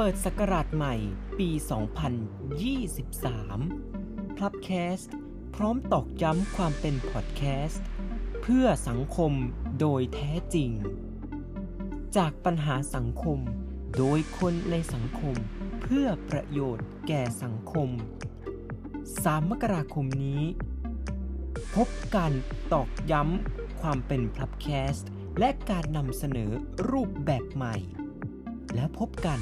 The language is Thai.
เปิดสักราชใหม่ปี 2023พับแคสต์ พร้อมตอกย้ำความเป็นพอดแคสต์ เพื่อสังคมโดยแท้จริง จากปัญหาสังคม โดยคนในสังคม เพื่อประโยชน์แก่สังคม 3 มกราคมนี้ พบกันตอกย้ำความเป็นพลับแคสต์ และการนำเสนอรูปแบบใหม่ แล้วพบกัน